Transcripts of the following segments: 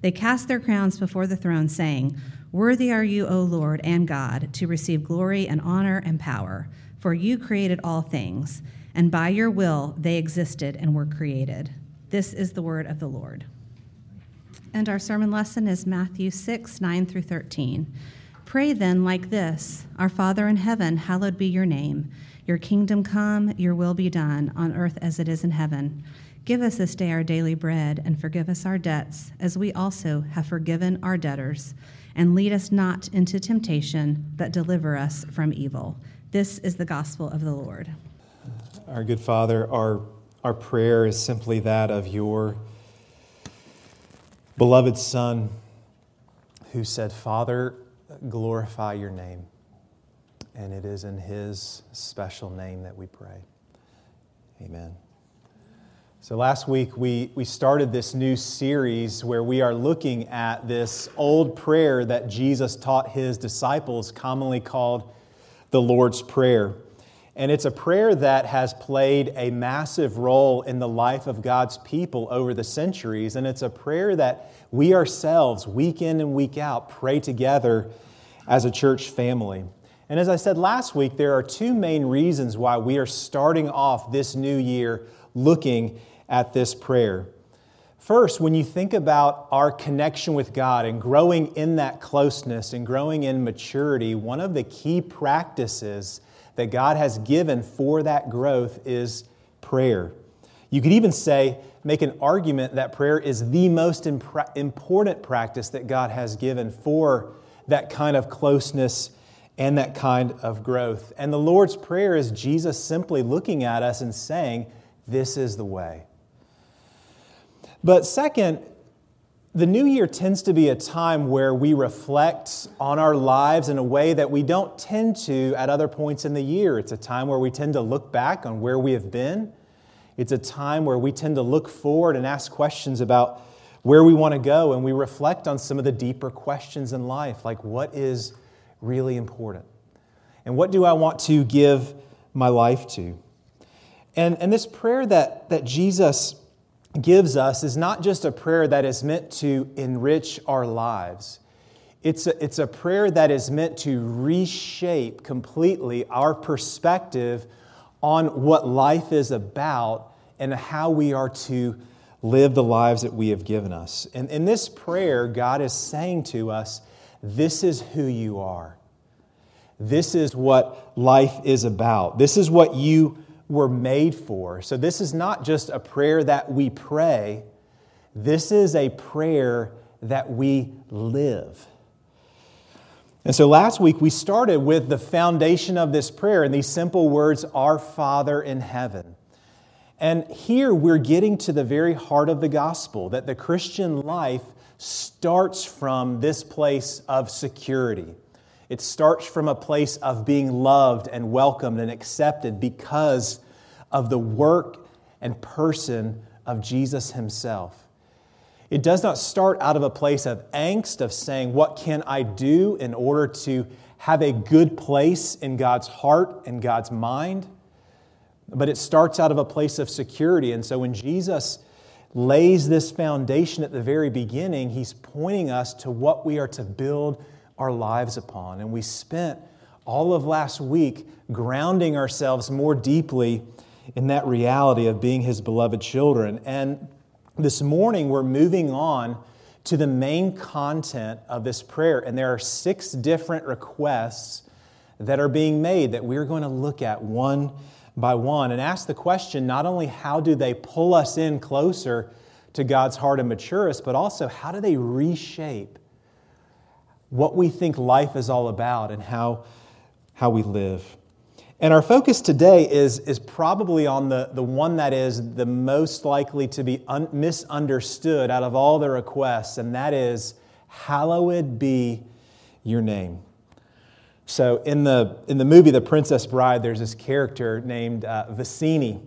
They cast their crowns before the throne, saying, Worthy are you, O Lord and God, to receive glory and honor and power, for you created all things, and by your will they existed and were created. This is the word of the Lord. And our sermon lesson is Matthew 6, 9 through 13. Pray then like this Our Father in heaven, hallowed be your name. Your kingdom come, your will be done, on earth as it is in heaven. Give us this day our daily bread, and forgive us our debts, as we also have forgiven our debtors and lead us not into temptation, but deliver us from evil. This is the gospel of the Lord. Our good Father, our, our prayer is simply that of your beloved Son who said, Father, glorify your name. And it is in his special name that we pray. Amen. So, last week we, we started this new series where we are looking at this old prayer that Jesus taught his disciples, commonly called the Lord's Prayer. And it's a prayer that has played a massive role in the life of God's people over the centuries. And it's a prayer that we ourselves, week in and week out, pray together as a church family. And as I said last week, there are two main reasons why we are starting off this new year looking at this prayer. First, when you think about our connection with God and growing in that closeness and growing in maturity, one of the key practices that God has given for that growth is prayer. You could even say, make an argument that prayer is the most important practice that God has given for that kind of closeness and that kind of growth. And the Lord's Prayer is Jesus simply looking at us and saying, This is the way. But second, the new year tends to be a time where we reflect on our lives in a way that we don't tend to at other points in the year. It's a time where we tend to look back on where we have been. It's a time where we tend to look forward and ask questions about where we want to go, and we reflect on some of the deeper questions in life, like what is really important? And what do I want to give my life to? And, and this prayer that, that Jesus gives us is not just a prayer that is meant to enrich our lives. It's a, it's a prayer that is meant to reshape completely our perspective on what life is about and how we are to live the lives that we have given us. And in this prayer, God is saying to us, This is who you are. This is what life is about. This is what you were made for. So, this is not just a prayer that we pray, this is a prayer that we live. And so last week we started with the foundation of this prayer and these simple words, Our Father in heaven. And here we're getting to the very heart of the gospel that the Christian life starts from this place of security. It starts from a place of being loved and welcomed and accepted because of the work and person of Jesus himself. It does not start out of a place of angst, of saying, What can I do in order to have a good place in God's heart and God's mind? But it starts out of a place of security. And so when Jesus lays this foundation at the very beginning, he's pointing us to what we are to build our lives upon. And we spent all of last week grounding ourselves more deeply in that reality of being his beloved children. And this morning, we're moving on to the main content of this prayer. And there are six different requests that are being made that we're going to look at one by one and ask the question not only how do they pull us in closer to God's heart and mature us, but also how do they reshape what we think life is all about and how, how we live. And our focus today is, is probably on the, the one that is the most likely to be un- misunderstood out of all the requests, and that is, Hallowed be your name. So, in the, in the movie The Princess Bride, there's this character named uh, Vizzini,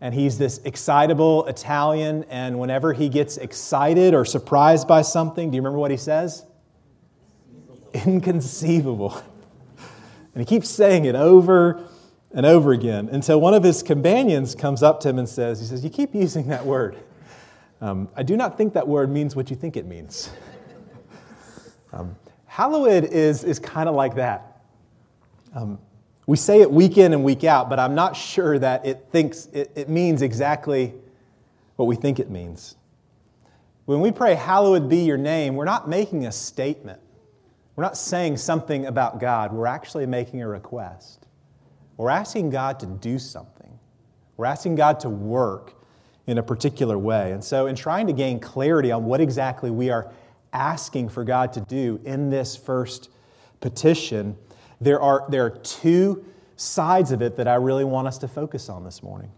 and he's this excitable Italian, and whenever he gets excited or surprised by something, do you remember what he says? Inconceivable. And he keeps saying it over and over again until one of his companions comes up to him and says, He says, You keep using that word. Um, I do not think that word means what you think it means. um, hallowed is, is kind of like that. Um, we say it week in and week out, but I'm not sure that it thinks it, it means exactly what we think it means. When we pray, Hallowed be your name, we're not making a statement. We're not saying something about God. We're actually making a request. We're asking God to do something. We're asking God to work in a particular way. And so, in trying to gain clarity on what exactly we are asking for God to do in this first petition, there are, there are two sides of it that I really want us to focus on this morning.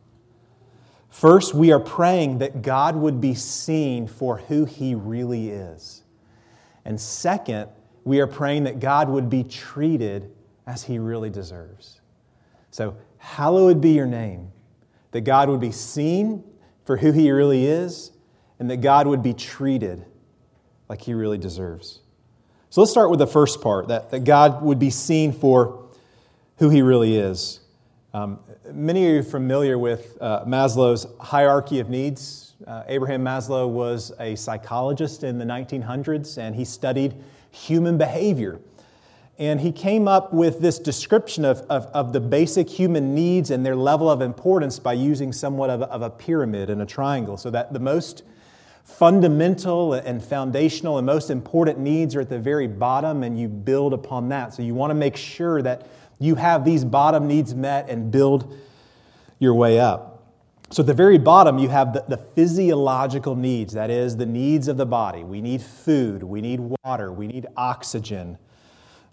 First, we are praying that God would be seen for who He really is. And second, we are praying that God would be treated as He really deserves. So, hallowed be your name. That God would be seen for who he really is, and that God would be treated like he really deserves. So let's start with the first part that, that God would be seen for who he really is. Um, many of you are familiar with uh, Maslow's hierarchy of needs. Uh, Abraham Maslow was a psychologist in the 1900s, and he studied human behavior. And he came up with this description of, of, of, the basic human needs and their level of importance by using somewhat of a, of a pyramid and a triangle, so that the most fundamental and foundational and most important needs are at the very bottom, and you build upon that. So you want to make sure that you have these bottom needs met and build your way up. So at the very bottom, you have the, the physiological needs that is, the needs of the body. We need food, we need water, we need oxygen.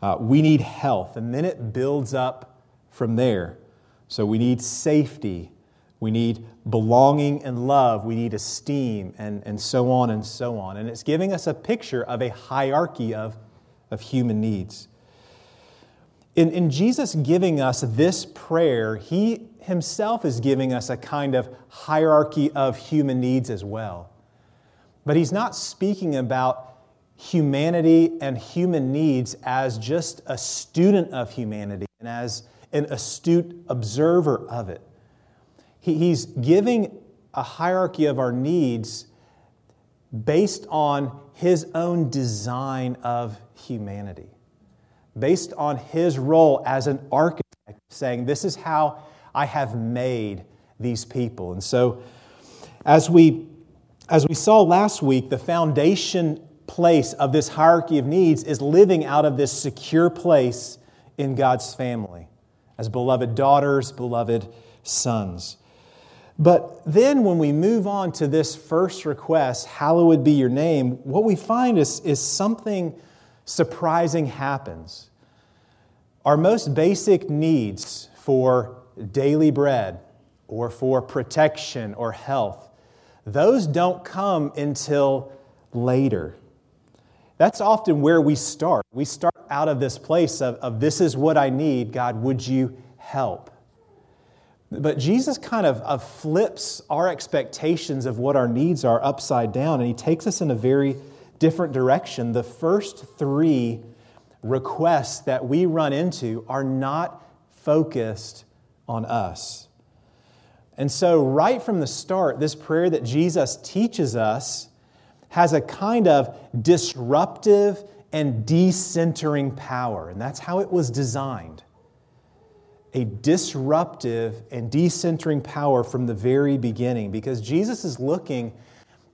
Uh, we need health, and then it builds up from there. So we need safety, we need belonging and love, we need esteem, and, and so on and so on. And it's giving us a picture of a hierarchy of, of human needs. In, in Jesus giving us this prayer, he himself is giving us a kind of hierarchy of human needs as well. But he's not speaking about humanity and human needs as just a student of humanity and as an astute observer of it. he's giving a hierarchy of our needs based on his own design of humanity, based on his role as an architect, saying, This is how I have made these people. And so, as we, as we saw last week, the foundation place of this hierarchy of needs is living out of this secure place in God's family as beloved daughters, beloved sons. But then when we move on to this first request, hallowed be your name, what we find is, is something surprising happens. Our most basic needs for daily bread or for protection or health, those don't come until later. That's often where we start. We start out of this place of, of this is what I need. God, would you help? But Jesus kind of, of flips our expectations of what our needs are upside down, and he takes us in a very different direction. The first three requests that we run into are not focused on us. And so, right from the start, this prayer that Jesus teaches us has a kind of disruptive and decentering power. And that's how it was designed. A disruptive and decentering power from the very beginning, because Jesus is looking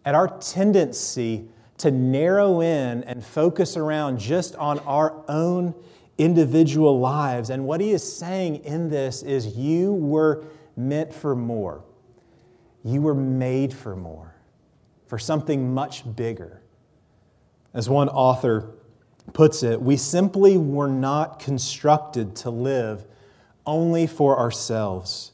at our tendency to narrow in and focus around just on our own individual lives. And what he is saying in this is you were meant for more. You were made for more, for something much bigger. As one author puts it, we simply were not constructed to live only for ourselves.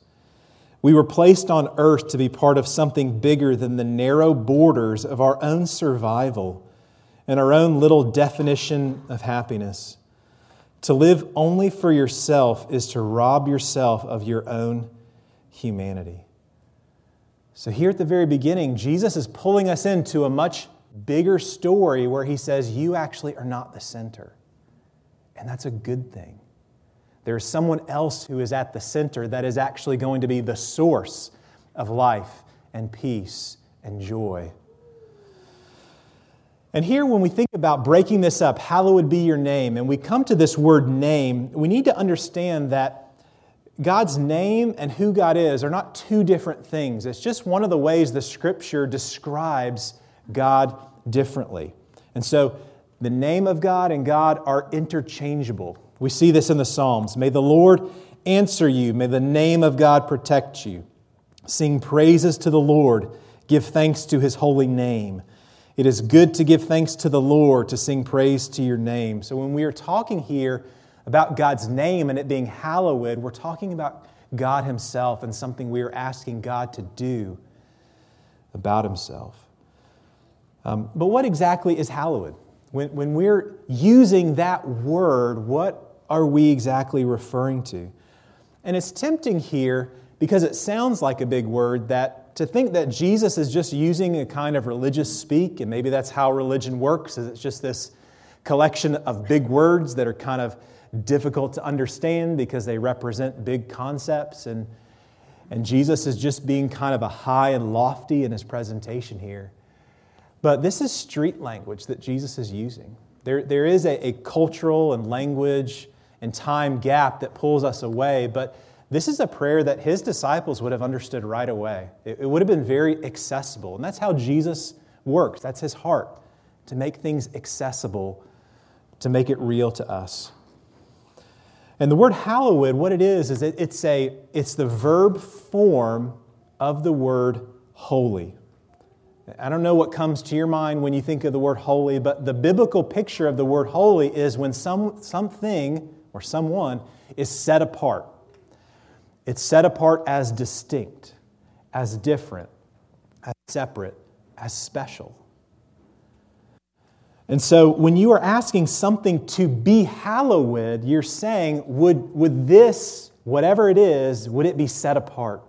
We were placed on earth to be part of something bigger than the narrow borders of our own survival and our own little definition of happiness. To live only for yourself is to rob yourself of your own humanity. So, here at the very beginning, Jesus is pulling us into a much bigger story where he says, You actually are not the center. And that's a good thing. There's someone else who is at the center that is actually going to be the source of life and peace and joy. And here, when we think about breaking this up, hallowed be your name, and we come to this word name, we need to understand that God's name and who God is are not two different things. It's just one of the ways the scripture describes God differently. And so, the name of God and God are interchangeable. We see this in the Psalms. May the Lord answer you, may the name of God protect you. Sing praises to the Lord, give thanks to his holy name. It is good to give thanks to the Lord, to sing praise to your name. So, when we are talking here about God's name and it being hallowed, we're talking about God Himself and something we are asking God to do about Himself. Um, but what exactly is hallowed? When, when we're using that word, what are we exactly referring to? And it's tempting here because it sounds like a big word that to think that Jesus is just using a kind of religious speak, and maybe that's how religion works, is it's just this collection of big words that are kind of difficult to understand because they represent big concepts. And, and Jesus is just being kind of a high and lofty in his presentation here. But this is street language that Jesus is using. There, there is a, a cultural and language and time gap that pulls us away, but this is a prayer that his disciples would have understood right away. It, would have been very accessible. And that's how Jesus works. That's his heart, to make things accessible, to make it real to us. And the word hallowed, what it is, is it, it's, a, it's the verb form of the word holy. I don't know what comes to your mind when you think of the word holy, but the biblical picture of the word holy is when some, something or someone is set apart. It's set apart as distinct, as different, as separate, as special. And so when you are asking something to be hallowed, you're saying, would, would this, whatever it is, would it be set apart?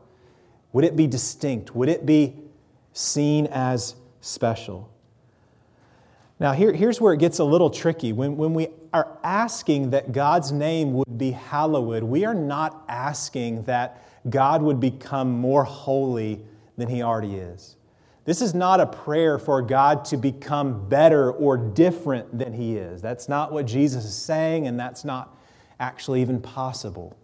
Would it be distinct? Would it be seen as special? Now, here, here's where it gets a little tricky. When, when we are asking that God's name would be hallowed, we are not asking that God would become more holy than he already is. This is not a prayer for God to become better or different than he is. That's not what Jesus is saying, and that's not actually even possible.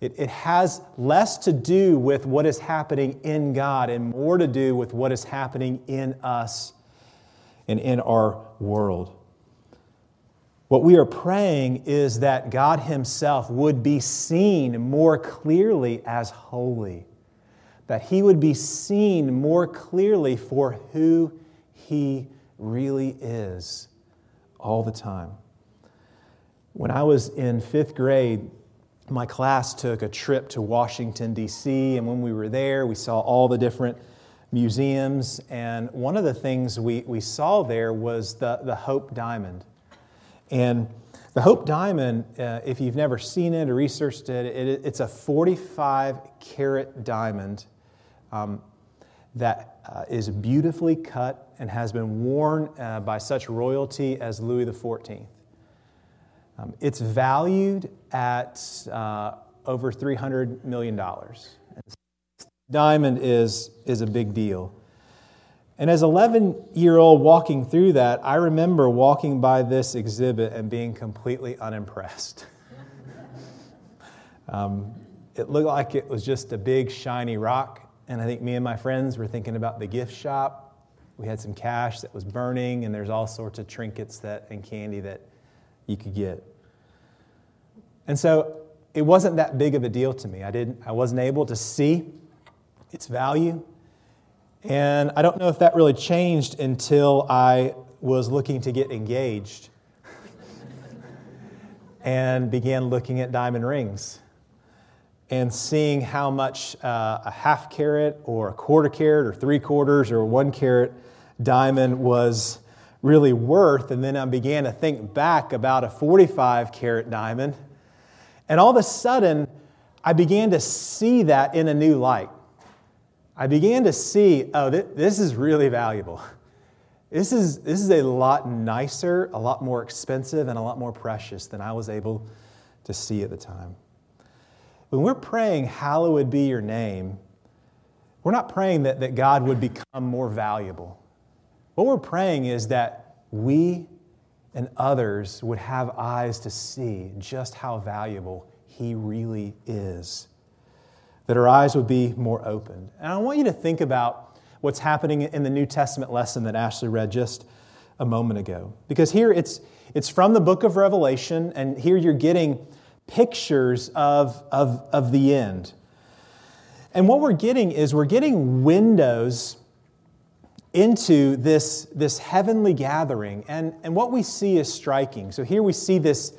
It, it has less to do with what is happening in God and more to do with what is happening in us and in our world. What we are praying is that God Himself would be seen more clearly as holy, that He would be seen more clearly for who He really is all the time. When I was in fifth grade, my class took a trip to Washington, D.C., and when we were there, we saw all the different museums, and one of the things we, we saw there was the, the Hope Diamond. And the Hope Diamond, uh, if you've never seen it or researched it, it it's a 45 carat diamond um, that uh, is beautifully cut and has been worn uh, by such royalty as Louis XIV. Um, it's valued at uh, over $300 million diamond is, is a big deal. And as 11 year old walking through that, I remember walking by this exhibit and being completely unimpressed. um, it looked like it was just a big shiny rock, and I think me and my friends were thinking about the gift shop. We had some cash that was burning, and there's all sorts of trinkets that, and candy that you could get. And so it wasn't that big of a deal to me. I, didn't, I wasn't able to see its value. And I don't know if that really changed until I was looking to get engaged and began looking at diamond rings and seeing how much uh, a half carat or a quarter carat or three quarters or one carat diamond was really worth. And then I began to think back about a 45 carat diamond. And all of a sudden, I began to see that in a new light. I began to see, oh, this is really valuable. This is, this is a lot nicer, a lot more expensive, and a lot more precious than I was able to see at the time. When we're praying, Hallowed be your name, we're not praying that, that God would become more valuable. What we're praying is that we and others would have eyes to see just how valuable He really is. That our eyes would be more opened. And I want you to think about what's happening in the New Testament lesson that Ashley read just a moment ago. Because here it's, it's from the book of Revelation, and here you're getting pictures of, of, of the end. And what we're getting is we're getting windows into this, this heavenly gathering. And, and what we see is striking. So here we see this,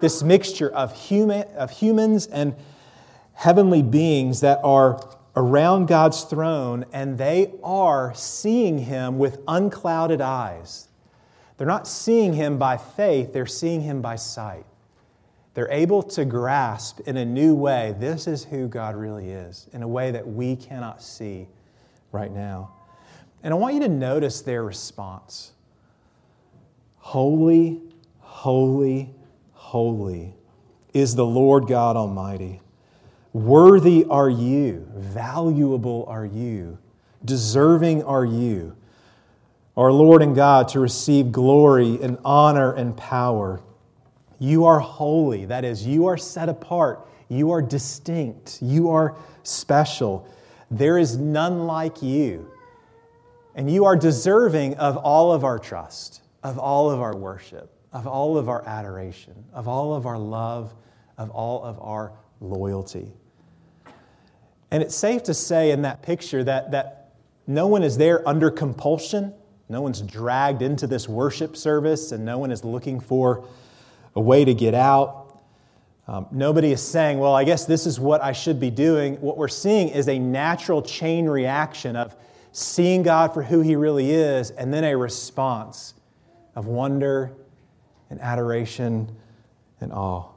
this mixture of, human, of humans and heavenly beings that are around God's throne, and they are seeing him with unclouded eyes. They're not seeing him by faith, they're seeing him by sight. They're able to grasp in a new way this is who God really is, in a way that we cannot see right now. And I want you to notice their response Holy, holy, holy is the Lord God Almighty. Worthy are you, valuable are you, deserving are you, our Lord and God, to receive glory and honor and power. You are holy, that is, you are set apart, you are distinct, you are special. There is none like you. And you are deserving of all of our trust, of all of our worship, of all of our adoration, of all of our love, of all of our loyalty. And it's safe to say in that picture that, that no one is there under compulsion. No one's dragged into this worship service, and no one is looking for a way to get out. Um, nobody is saying, Well, I guess this is what I should be doing. What we're seeing is a natural chain reaction of seeing God for who He really is, and then a response of wonder and adoration and awe.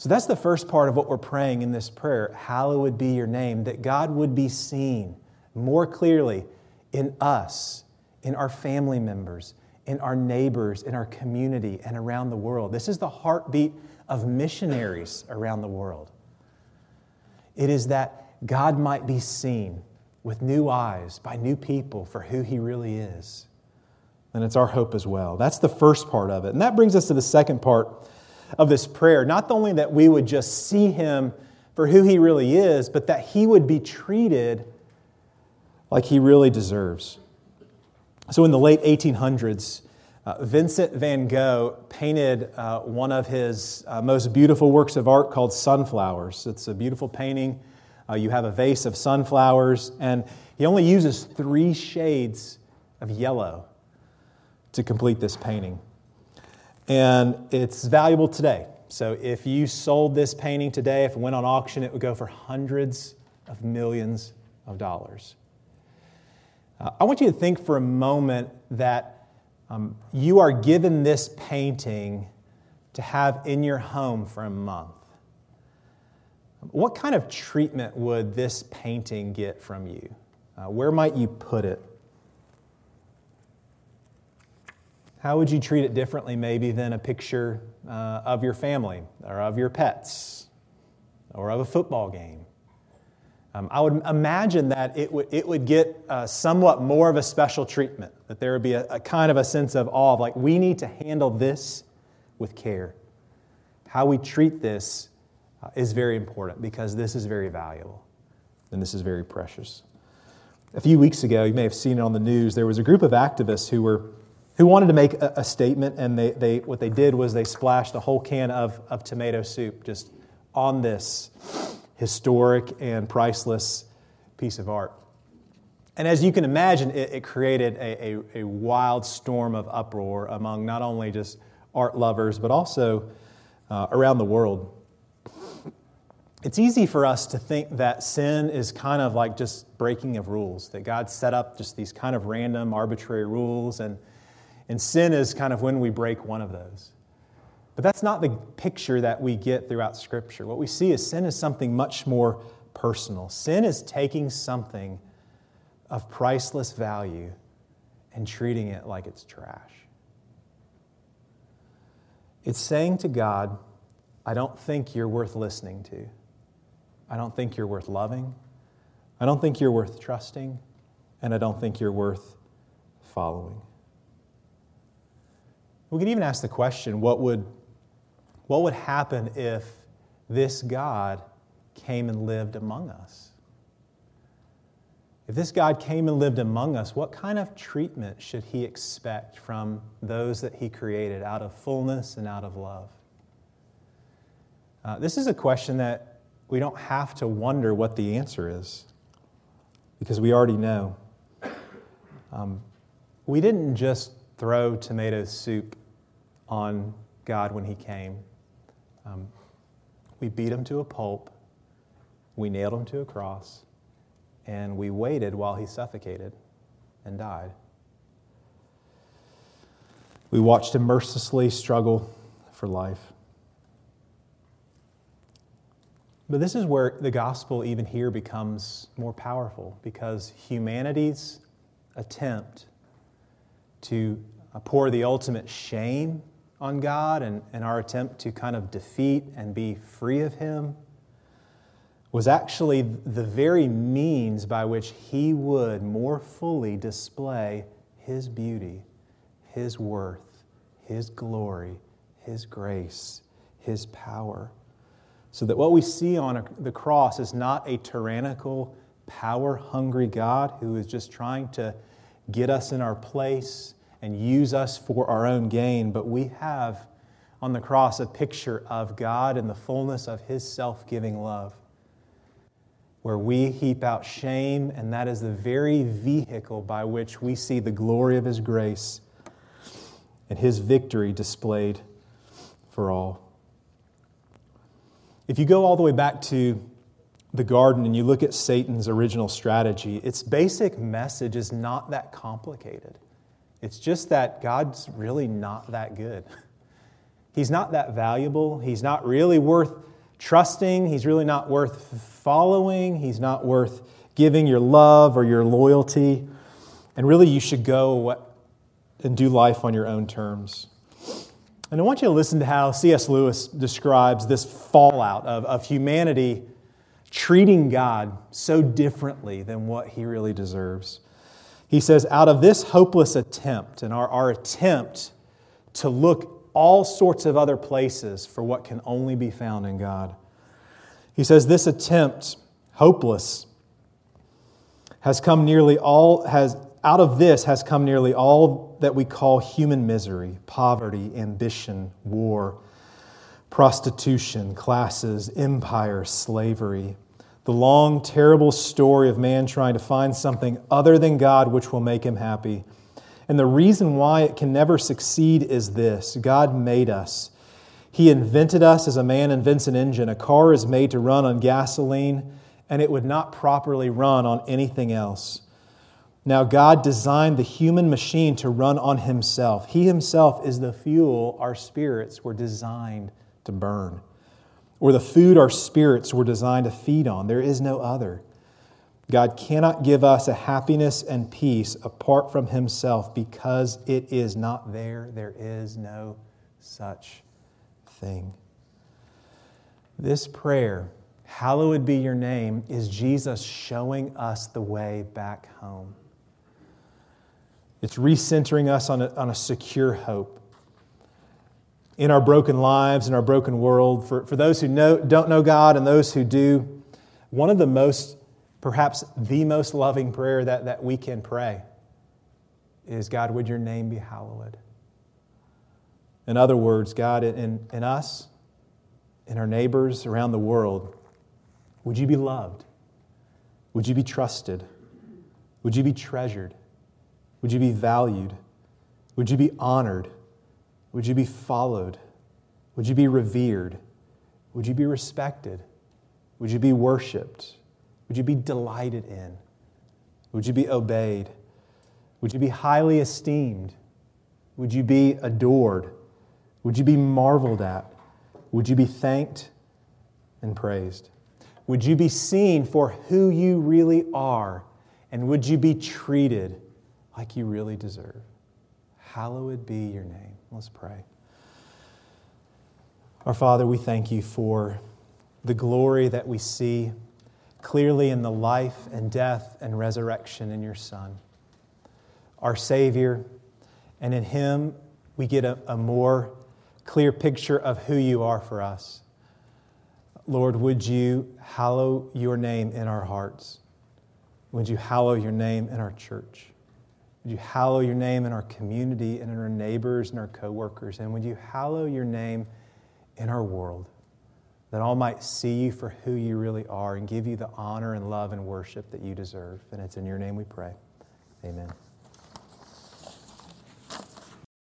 So that's the first part of what we're praying in this prayer. Hallowed be your name, that God would be seen more clearly in us, in our family members, in our neighbors, in our community, and around the world. This is the heartbeat of missionaries around the world. It is that God might be seen with new eyes by new people for who He really is. And it's our hope as well. That's the first part of it. And that brings us to the second part of this prayer. Not only that we would just see him for who he really is, but that he would be treated like he really deserves. So, in the late 1800s, uh, Vincent van Gogh painted uh, one of his uh, most beautiful works of art called Sunflowers. It's a beautiful painting. Uh, you have a vase of sunflowers, and he only uses three shades of yellow to complete this painting and it's valuable today. So if you sold this painting today, if it went on auction, it would go for hundreds of millions of dollars. Uh, I want you to think for a moment that um, you are given this painting to have in your home for a month. What kind of treatment would this painting get from you? Uh, where might you put it? How would you treat it differently, maybe, than a picture uh, of your family or of your pets or of a football game? Um, I would imagine that it would, it would get uh, somewhat more of a special treatment, that there would be a, a kind of a sense of awe of like, we need to handle this with care. How we treat this uh, is very important because this is very valuable and this is very precious. A few weeks ago, you may have seen it on the news, there was a group of activists who were who wanted to make a, a statement, and they, they, what they did was they splashed a whole can of, of tomato soup just on this historic and priceless piece of art. And as you can imagine, it, it created a, a, a, wild storm of uproar among not only just art lovers, but also uh, around the world. It's easy for us to think that sin is kind of like just breaking of rules, that God set up just these kind of random, arbitrary rules, and, and sin is kind of when we break one of those. But that's not the picture that we get throughout Scripture. What we see is sin is something much more personal. Sin is taking something of priceless value and treating it like it's trash. It's saying to God, I don't think you're worth listening to. I don't think you're worth loving. I don't think you're worth trusting. And I don't think you're worth following. We could even ask the question what would, what would happen if this God came and lived among us? If this God came and lived among us, what kind of treatment should he expect from those that he created out of fullness and out of love? Uh, this is a question that we don't have to wonder what the answer is because we already know. Um, we didn't just throw tomato soup on God when he came. Um, we beat him to a pulp, we nailed him to a cross and we waited while he suffocated and died. We watched him mercilessly struggle for life. But this is where the gospel, even here, becomes more powerful because humanity's attempt to pour the ultimate shame on God and, and our attempt to kind of defeat and be free of Him was actually the very means by which he would more fully display his beauty, his worth, his glory, his grace, his power. So that what we see on the cross is not a tyrannical, power hungry God who is just trying to get us in our place and use us for our own gain, but we have on the cross a picture of God in the fullness of his self giving love where we heap out shame, and that is the very vehicle by which we see the glory of His grace and His victory displayed for all. If you go all the way back to the garden and you look at Satan's original strategy, its basic message is not that complicated. It's just that God's really not that good. He's not that valuable. He's not really worth trusting. He's really not worth following. He's not worth giving your love or your loyalty. And really, you should go and do life on your own terms. And I want you to listen to how C.S. Lewis describes this fallout of, of humanity treating God so differently than what he really deserves. He says, out of this hopeless attempt and our, our attempt to look all sorts of other places for what can only be found in God. He says, This attempt, hopeless, has come nearly all, has, out of this has come nearly all that we call human misery, poverty, ambition, war, prostitution, classes, empire, slavery. The long, terrible story of man trying to find something other than God which will make him happy and the reason why it can never succeed is this God made us. He invented us as a man invents an engine. A car is made to run on gasoline, and it would not properly run on anything else. Now, God designed the human machine to run on Himself. He Himself is the fuel our spirits were designed to burn, or the food our spirits were designed to feed on. There is no other. God cannot give us a happiness and peace apart from Himself because it is not there. There is no such thing. This prayer, hallowed be your name, is Jesus showing us the way back home. It's recentering us on a, on a secure hope. In our broken lives, in our broken world, for, for those who know, don't know God and those who do, one of the most perhaps the most loving prayer that, that we can pray is God, would your name be hallowed? In other words, God, in, in us, in our neighbors around the world, would you be loved? Would you be trusted? Would you be treasured? Would you be valued? Would you be honored? Would you be followed? Would you be revered? Would you be respected? Would you be worshiped? Would you be delighted in? Would you be obeyed? Would you be highly esteemed? Would you be adored? Would you be marveled at? Would you be thanked and praised? Would you be seen for who you really are? And would you be treated like you really deserve? Hallowed be your name. Let's pray. Our Father, we thank you for the glory that we see clearly in the life and death and resurrection in your Son, our Savior. And in Him, we get a, a more clear picture of who you are for us. Lord, would you hallow your name in our hearts? Would you hallow your name in our church? Would you hallow your name in our community and in our neighbors and our coworkers? And would you hallow your name in our world? That all might see you for who you really are and give you the honor and love and worship that you deserve. And it's in your name we pray. Amen.